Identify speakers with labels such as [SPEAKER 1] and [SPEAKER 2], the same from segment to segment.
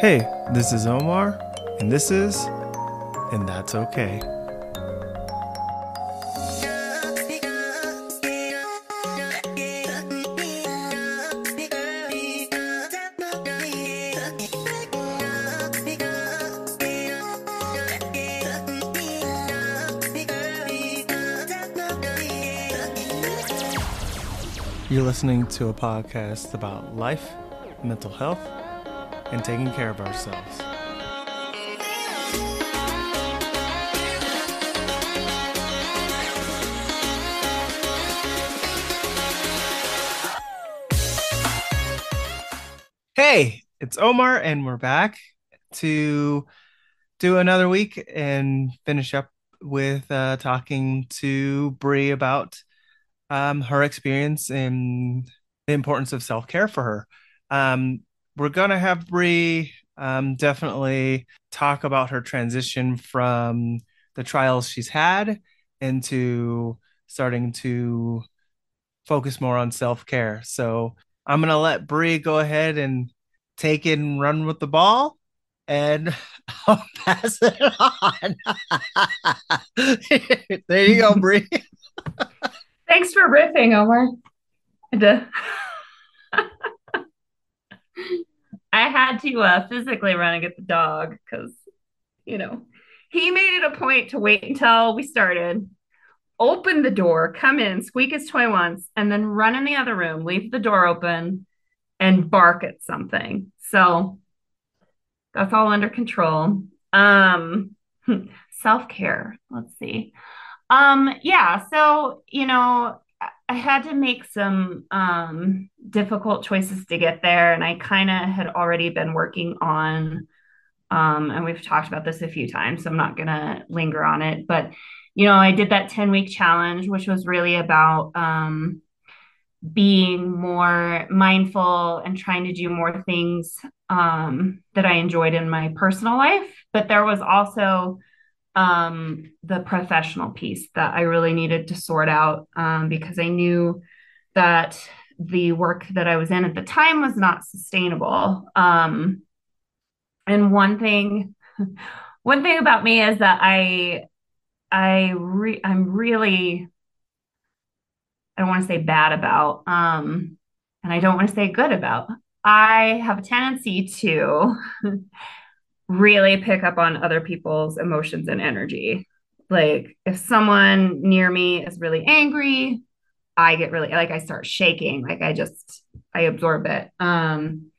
[SPEAKER 1] Hey, this is Omar, and this is, and that's okay. You're listening to a podcast about life, mental health, and taking care of ourselves. Hey, it's Omar, and we're back to do another week and finish up with uh, talking to Bri about um, her experience and the importance of self care for her. Um, we're gonna have Bri um, definitely talk about her transition from the trials she's had into starting to focus more on self care. So I'm gonna let Bri go ahead and take it and run with the ball, and I'll pass it on. there you go, Bri.
[SPEAKER 2] Thanks for riffing, Omar. I had to uh, physically run and get the dog because, you know, he made it a point to wait until we started, open the door, come in, squeak his toy once, and then run in the other room, leave the door open, and bark at something. So that's all under control. Um, self care. Let's see. Um, yeah. So you know, I had to make some um, difficult choices to get there, and I kind of had already been working on, um, and we've talked about this a few times, so I'm not gonna linger on it. But you know, I did that 10 week challenge, which was really about um, being more mindful and trying to do more things um, that I enjoyed in my personal life. But there was also um, the professional piece that I really needed to sort out um, because I knew that the work that I was in at the time was not sustainable. Um, and one thing, one thing about me is that I, I re- I'm really, I don't want to say bad about, um, and I don't want to say good about. I have a tendency to really pick up on other people's emotions and energy. Like if someone near me is really angry, I get really like I start shaking, like I just I absorb it. Um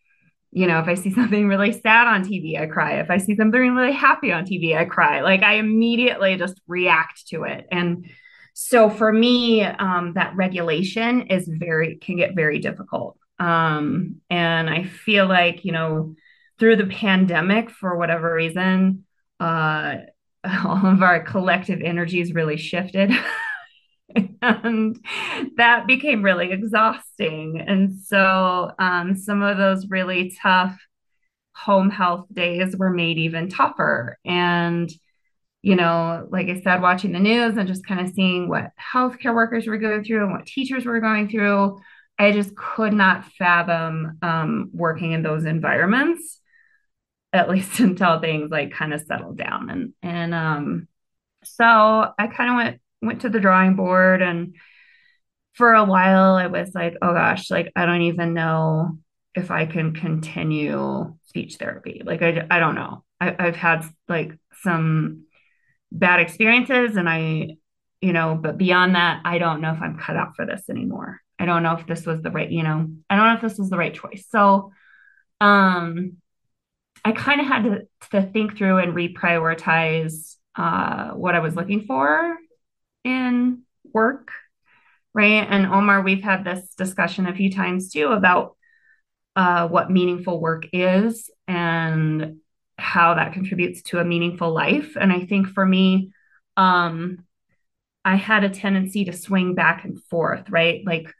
[SPEAKER 2] you know, if I see something really sad on TV, I cry. If I see something really happy on TV, I cry. Like I immediately just react to it. And so for me, um, that regulation is very can get very difficult. Um, and I feel like, you know, through the pandemic, for whatever reason, uh, all of our collective energies really shifted. and that became really exhausting. And so um, some of those really tough home health days were made even tougher. And, you know, like I said, watching the news and just kind of seeing what healthcare workers were going through and what teachers were going through, I just could not fathom um, working in those environments at least until things like kind of settled down. And and um so I kind of went went to the drawing board and for a while I was like oh gosh like I don't even know if I can continue speech therapy. Like I, I don't know. I, I've had like some bad experiences and I you know but beyond that I don't know if I'm cut out for this anymore. I don't know if this was the right you know I don't know if this was the right choice. So um I kind of had to, to think through and reprioritize uh, what I was looking for in work, right? And Omar, we've had this discussion a few times too about uh, what meaningful work is and how that contributes to a meaningful life. And I think for me, um, I had a tendency to swing back and forth, right? Like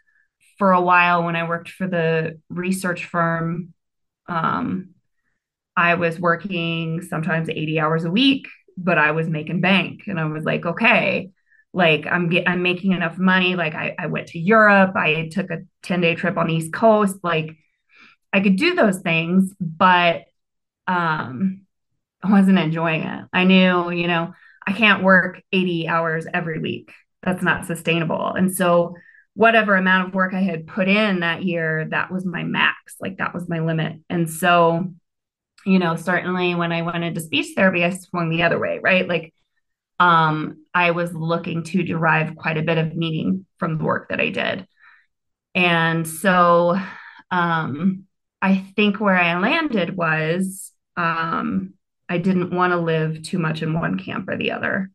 [SPEAKER 2] for a while when I worked for the research firm, um, I was working sometimes 80 hours a week, but I was making bank. And I was like, okay, like I'm get, I'm making enough money. Like I, I went to Europe. I took a 10 day trip on the East Coast. Like I could do those things, but um, I wasn't enjoying it. I knew, you know, I can't work 80 hours every week. That's not sustainable. And so, whatever amount of work I had put in that year, that was my max. Like, that was my limit. And so, you know, certainly when I went into speech therapy, I swung the other way, right? Like, um, I was looking to derive quite a bit of meaning from the work that I did. And so, um, I think where I landed was um, I didn't want to live too much in one camp or the other.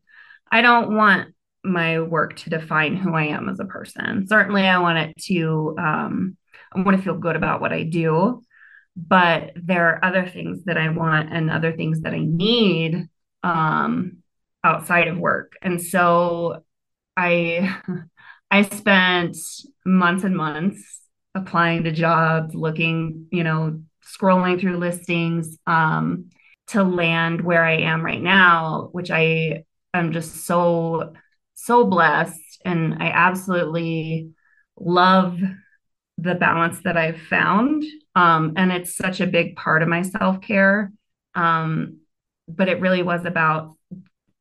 [SPEAKER 2] I don't want my work to define who I am as a person. Certainly, I want it to, um, I want to feel good about what I do, but there are other things that I want and other things that I need um, outside of work. And so I, I spent months and months applying to jobs, looking, you know, scrolling through listings um, to land where I am right now, which I am just so, so blessed. And I absolutely love the balance that I've found. Um, and it's such a big part of my self care. Um, but it really was about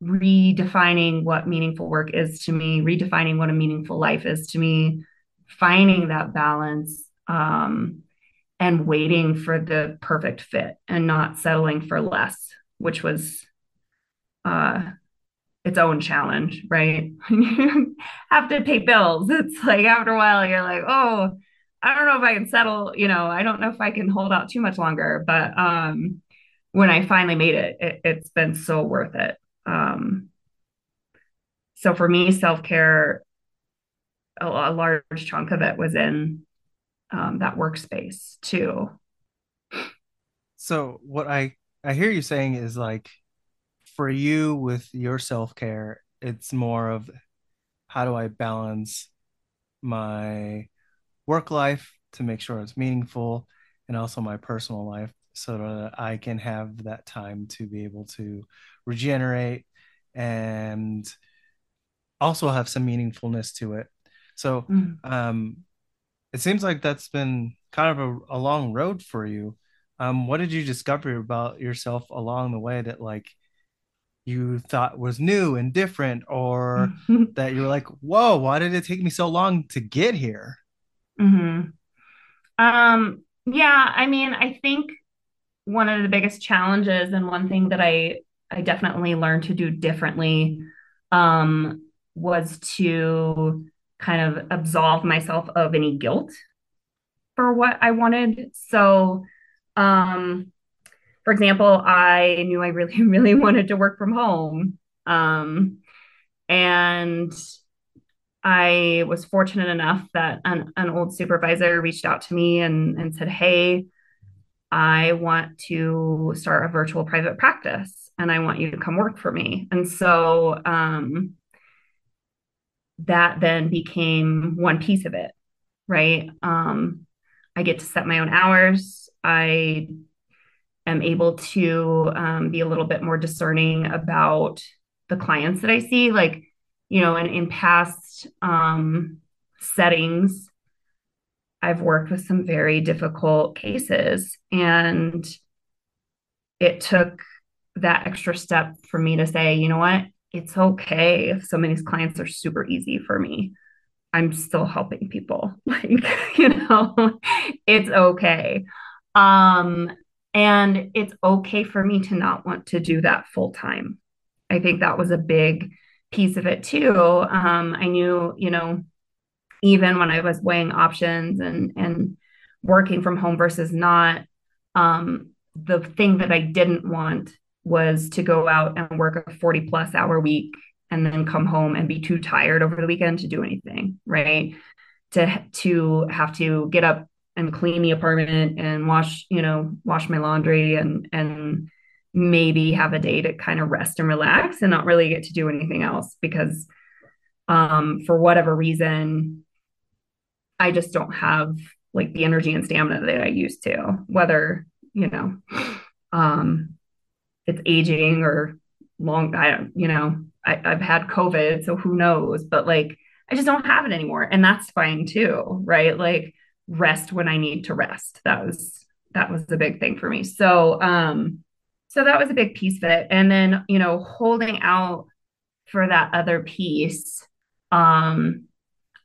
[SPEAKER 2] redefining what meaningful work is to me, redefining what a meaningful life is to me, finding that balance um, and waiting for the perfect fit and not settling for less, which was uh, its own challenge, right? you have to pay bills. It's like after a while, you're like, oh, I don't know if I can settle, you know, I don't know if I can hold out too much longer. But um, when I finally made it, it has been so worth it. Um, so for me, self care a, a large chunk of it was in um, that workspace too.
[SPEAKER 1] So what I I hear you saying is like for you with your self-care, it's more of how do I balance my work life to make sure it's meaningful and also my personal life so that I can have that time to be able to regenerate and also have some meaningfulness to it so mm. um, it seems like that's been kind of a, a long road for you. Um, what did you discover about yourself along the way that like you thought was new and different, or that you were like, "Whoa, why did it take me so long to get here?"
[SPEAKER 2] Mm-hmm. Um, yeah, I mean, I think one of the biggest challenges and one thing that I I definitely learned to do differently um, was to kind of absolve myself of any guilt for what I wanted. So, um, for example, I knew I really, really wanted to work from home. Um, and I was fortunate enough that an, an old supervisor reached out to me and, and said, Hey, I want to start a virtual private practice and I want you to come work for me. And so um, that then became one piece of it, right? Um, I get to set my own hours. I am able to um, be a little bit more discerning about the clients that I see. Like, you know, in, in past um, settings, I've worked with some very difficult cases, and it took that extra step for me to say, you know what, it's okay if some of these clients are super easy for me. I'm still helping people. Like, you know, it's okay. Um, and it's okay for me to not want to do that full time. I think that was a big piece of it too. Um, I knew, you know, even when I was weighing options and and working from home versus not, um, the thing that I didn't want was to go out and work a 40 plus hour week and then come home and be too tired over the weekend to do anything, right? To to have to get up and clean the apartment and wash, you know, wash my laundry and and maybe have a day to kind of rest and relax and not really get to do anything else because um for whatever reason I just don't have like the energy and stamina that I used to, whether, you know, um it's aging or long i you know I, i've had covid so who knows? But like i just don't have it anymore and that's fine too right? Like rest when i need to rest. That was that was a big thing for me. So um so that was a big piece of it. And then, you know, holding out for that other piece, um,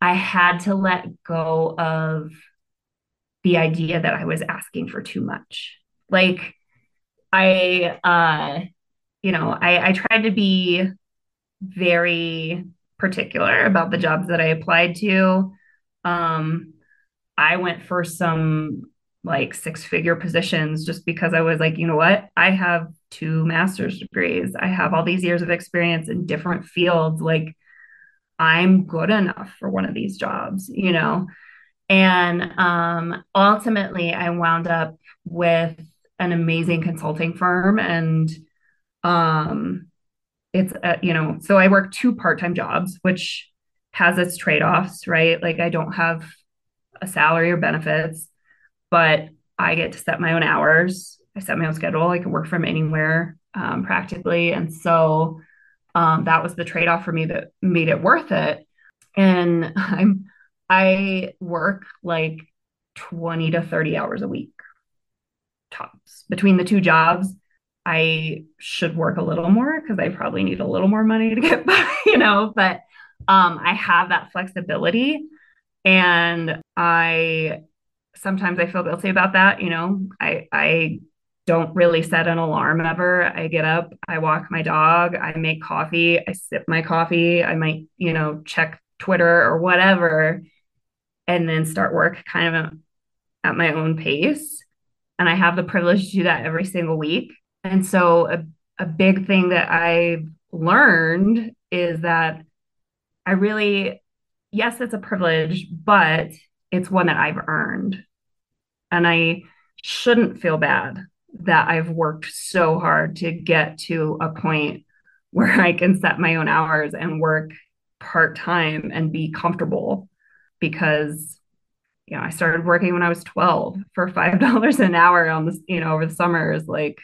[SPEAKER 2] I had to let go of the idea that I was asking for too much. Like I uh you know, I, I tried to be very particular about the jobs that I applied to. Um, I went for some like six figure positions just because I was like, you know what? I have two master's degrees. I have all these years of experience in different fields. Like, I'm good enough for one of these jobs, you know? And um, ultimately, I wound up with an amazing consulting firm and um, it's uh, you know so i work two part-time jobs which has its trade-offs right like i don't have a salary or benefits but i get to set my own hours. I set my own schedule. I can work from anywhere um, practically. And so um, that was the trade-off for me that made it worth it. And i'm i work like 20 to 30 hours a week tops. Between the two jobs I should work a little more because I probably need a little more money to get by, you know, but um, I have that flexibility. And I sometimes I feel guilty about that, you know. I I don't really set an alarm ever. I get up, I walk my dog, I make coffee, I sip my coffee, I might, you know, check Twitter or whatever, and then start work kind of at my own pace. And I have the privilege to do that every single week. And so a, a big thing that I've learned is that I really, yes, it's a privilege, but it's one that I've earned. And I shouldn't feel bad that I've worked so hard to get to a point where I can set my own hours and work part time and be comfortable because you know I started working when I was 12 for $5 an hour on this you know over the summers like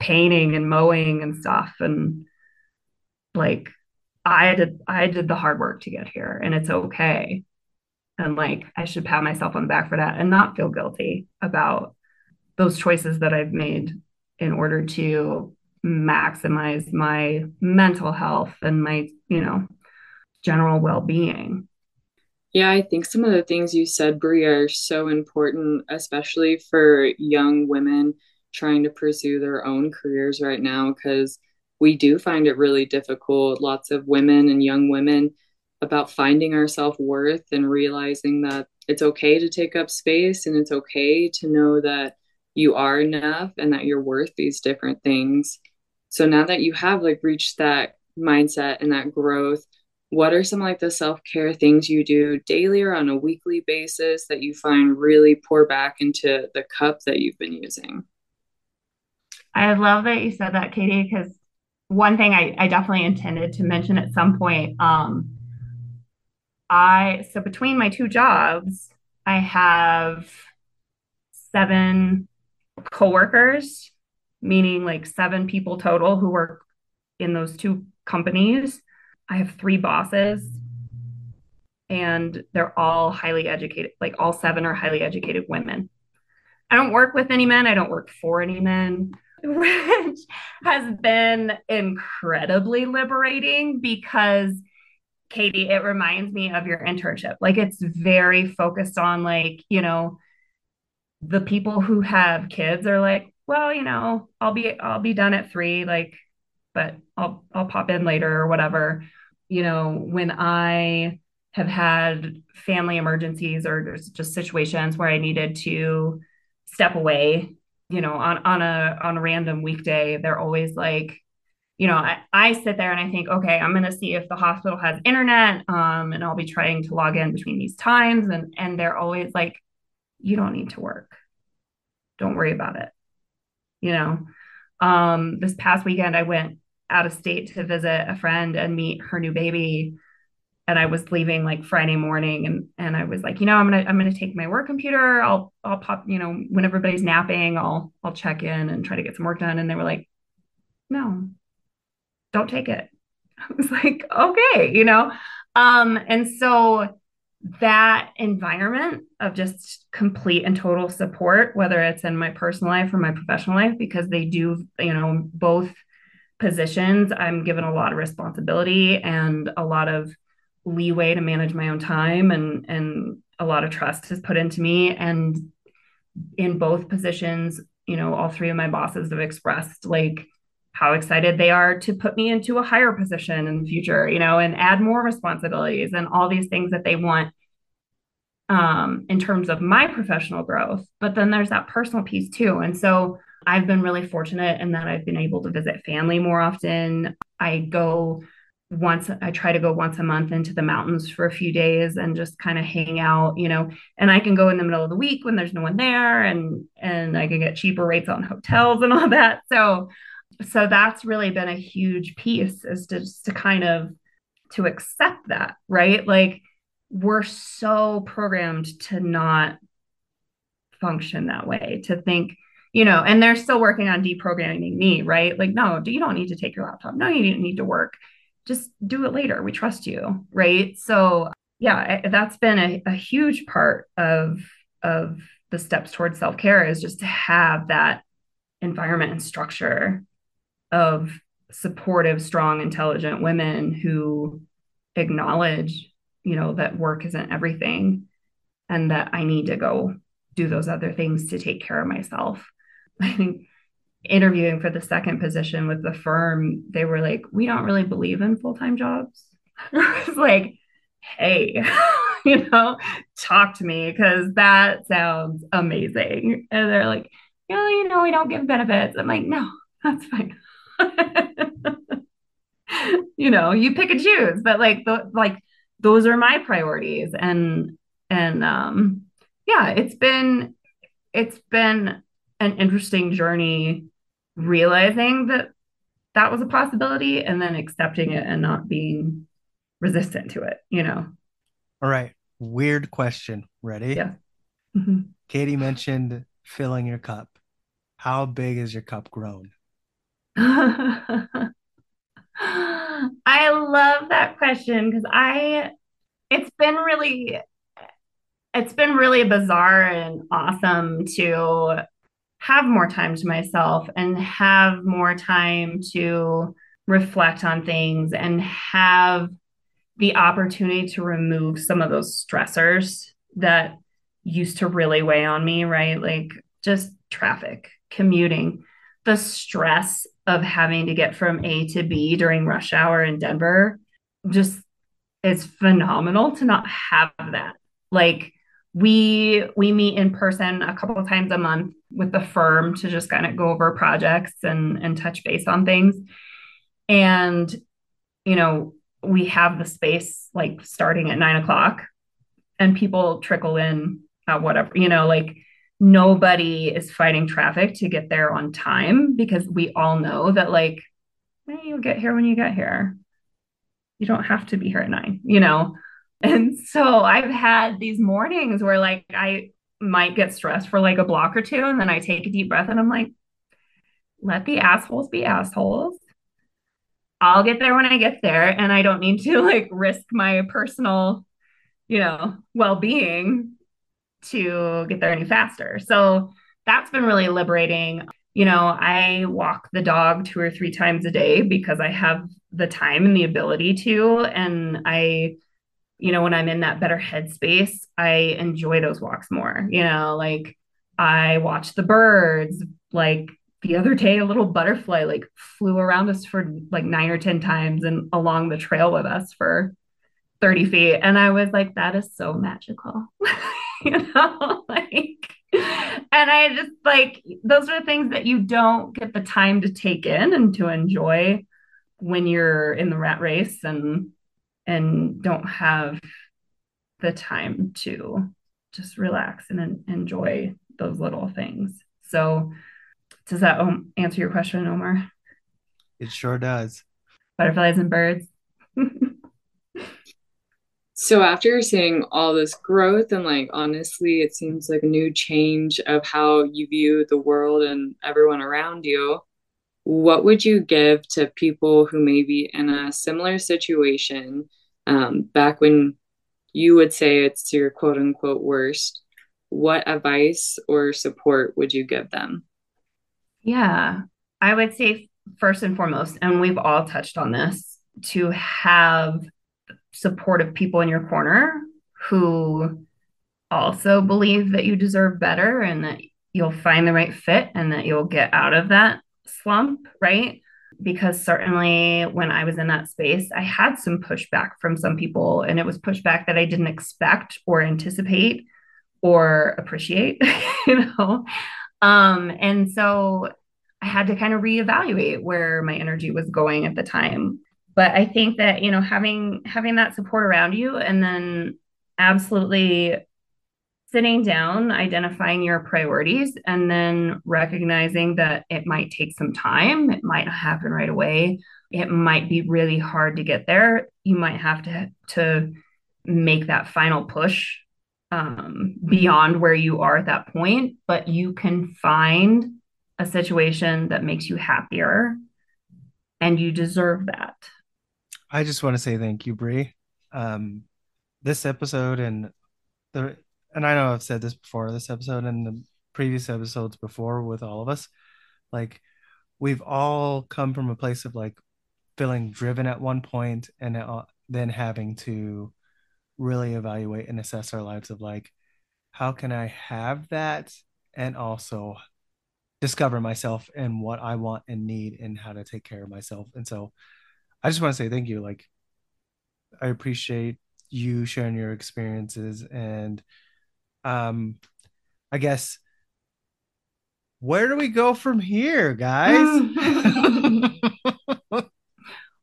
[SPEAKER 2] painting and mowing and stuff and like I did I did the hard work to get here and it's okay. And like I should pat myself on the back for that and not feel guilty about those choices that I've made in order to maximize my mental health and my, you know, general well-being.
[SPEAKER 3] Yeah, I think some of the things you said, Bri, are so important, especially for young women trying to pursue their own careers right now because we do find it really difficult lots of women and young women about finding our self-worth and realizing that it's okay to take up space and it's okay to know that you are enough and that you're worth these different things so now that you have like reached that mindset and that growth what are some like the self-care things you do daily or on a weekly basis that you find really pour back into the cup that you've been using
[SPEAKER 2] I love that you said that, Katie, because one thing I, I definitely intended to mention at some point. Um, I so between my two jobs, I have seven coworkers, meaning like seven people total who work in those two companies. I have three bosses, and they're all highly educated. Like all seven are highly educated women. I don't work with any men. I don't work for any men which has been incredibly liberating because Katie, it reminds me of your internship. Like it's very focused on like, you know, the people who have kids are like, well, you know, I'll be I'll be done at 3 like but I'll I'll pop in later or whatever. You know, when I have had family emergencies or just situations where I needed to step away you know, on on a on a random weekday, they're always like, you know, I, I sit there and I think, okay, I'm gonna see if the hospital has internet, um, and I'll be trying to log in between these times, and and they're always like, you don't need to work, don't worry about it, you know. Um, this past weekend, I went out of state to visit a friend and meet her new baby and I was leaving like Friday morning and and I was like, you know, I'm gonna I'm gonna take my work computer. I'll I'll pop, you know, when everybody's napping, I'll I'll check in and try to get some work done. And they were like, no, don't take it. I was like, okay, you know. Um, and so that environment of just complete and total support, whether it's in my personal life or my professional life, because they do, you know, both positions, I'm given a lot of responsibility and a lot of leeway to manage my own time and and a lot of trust is put into me and in both positions you know all three of my bosses have expressed like how excited they are to put me into a higher position in the future you know and add more responsibilities and all these things that they want um, in terms of my professional growth. But then there's that personal piece too. And so i've been really fortunate in that i've been able to visit family more often. I go once I try to go once a month into the mountains for a few days and just kind of hang out, you know, and I can go in the middle of the week when there's no one there and and I can get cheaper rates on hotels and all that. So so that's really been a huge piece is to just to kind of to accept that, right? Like we're so programmed to not function that way, to think you know, and they're still working on deprogramming me, right? Like, no, you don't need to take your laptop. No, you don't need to work just do it later. We trust you. Right. So yeah, that's been a, a huge part of of the steps towards self-care is just to have that environment and structure of supportive, strong, intelligent women who acknowledge, you know, that work isn't everything and that I need to go do those other things to take care of myself. I think interviewing for the second position with the firm, they were like, we don't really believe in full time jobs. I was like, hey, you know, talk to me because that sounds amazing. And they're like, yeah, you know, we don't give benefits. I'm like, no, that's fine. you know, you pick and choose, but like, the, like those are my priorities. And, and, um, yeah, it's been, it's been an interesting journey realizing that that was a possibility and then accepting it and not being resistant to it, you know.
[SPEAKER 1] All right. Weird question. Ready?
[SPEAKER 2] Yeah.
[SPEAKER 1] Mm-hmm. Katie mentioned filling your cup. How big is your cup grown?
[SPEAKER 2] I love that question because I it's been really it's been really bizarre and awesome to have more time to myself and have more time to reflect on things and have the opportunity to remove some of those stressors that used to really weigh on me, right? Like just traffic, commuting, the stress of having to get from A to B during rush hour in Denver just is phenomenal to not have that. Like we we meet in person a couple of times a month with the firm to just kind of go over projects and and touch base on things and you know we have the space like starting at nine o'clock and people trickle in at whatever you know like nobody is fighting traffic to get there on time because we all know that like eh, you'll get here when you get here you don't have to be here at nine you know and so I've had these mornings where like I might get stressed for like a block or two. And then I take a deep breath and I'm like, let the assholes be assholes. I'll get there when I get there. And I don't need to like risk my personal, you know, well being to get there any faster. So that's been really liberating. You know, I walk the dog two or three times a day because I have the time and the ability to. And I, you know, when I'm in that better headspace, I enjoy those walks more. You know, like I watch the birds. Like the other day, a little butterfly like flew around us for like nine or 10 times and along the trail with us for 30 feet. And I was like, that is so magical. you know, like, and I just like, those are the things that you don't get the time to take in and to enjoy when you're in the rat race and and don't have the time to just relax and enjoy those little things. So, does that um, answer your question, Omar?
[SPEAKER 1] It sure does.
[SPEAKER 2] Butterflies and birds.
[SPEAKER 3] so, after seeing all this growth, and like honestly, it seems like a new change of how you view the world and everyone around you, what would you give to people who may be in a similar situation um, back when you would say it's your quote unquote worst, what advice or support would you give them?
[SPEAKER 2] Yeah, I would say first and foremost, and we've all touched on this, to have supportive people in your corner who also believe that you deserve better and that you'll find the right fit and that you'll get out of that slump, right? Because certainly when I was in that space, I had some pushback from some people, and it was pushback that I didn't expect or anticipate or appreciate, you know? Um, and so I had to kind of reevaluate where my energy was going at the time. But I think that, you know, having having that support around you and then absolutely sitting down, identifying your priorities, and then recognizing that it might take some time. It might not happen right away. It might be really hard to get there. You might have to to make that final push um, beyond where you are at that point, but you can find a situation that makes you happier, and you deserve that.
[SPEAKER 1] I just want to say thank you, Bri. Um, this episode and the and I know I've said this before, this episode and the previous episodes before with all of us, like we've all come from a place of like feeling driven at one point and uh, then having to really evaluate and assess our lives of like, how can I have that and also discover myself and what I want and need and how to take care of myself. And so I just want to say thank you. Like, I appreciate you sharing your experiences and um i guess where do we go from here guys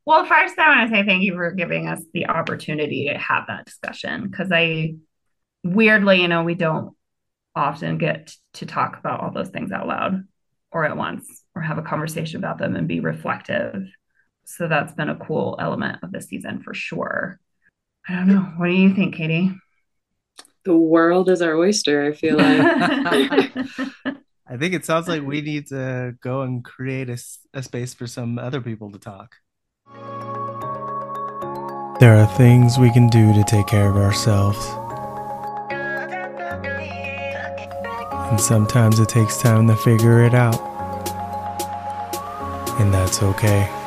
[SPEAKER 2] well first i want to say thank you for giving us the opportunity to have that discussion because i weirdly you know we don't often get to talk about all those things out loud or at once or have a conversation about them and be reflective so that's been a cool element of the season for sure i don't know what do you think katie
[SPEAKER 3] the world is our oyster, I feel like.
[SPEAKER 1] I think it sounds like we need to go and create a, a space for some other people to talk. There are things we can do to take care of ourselves. And sometimes it takes time to figure it out. And that's okay.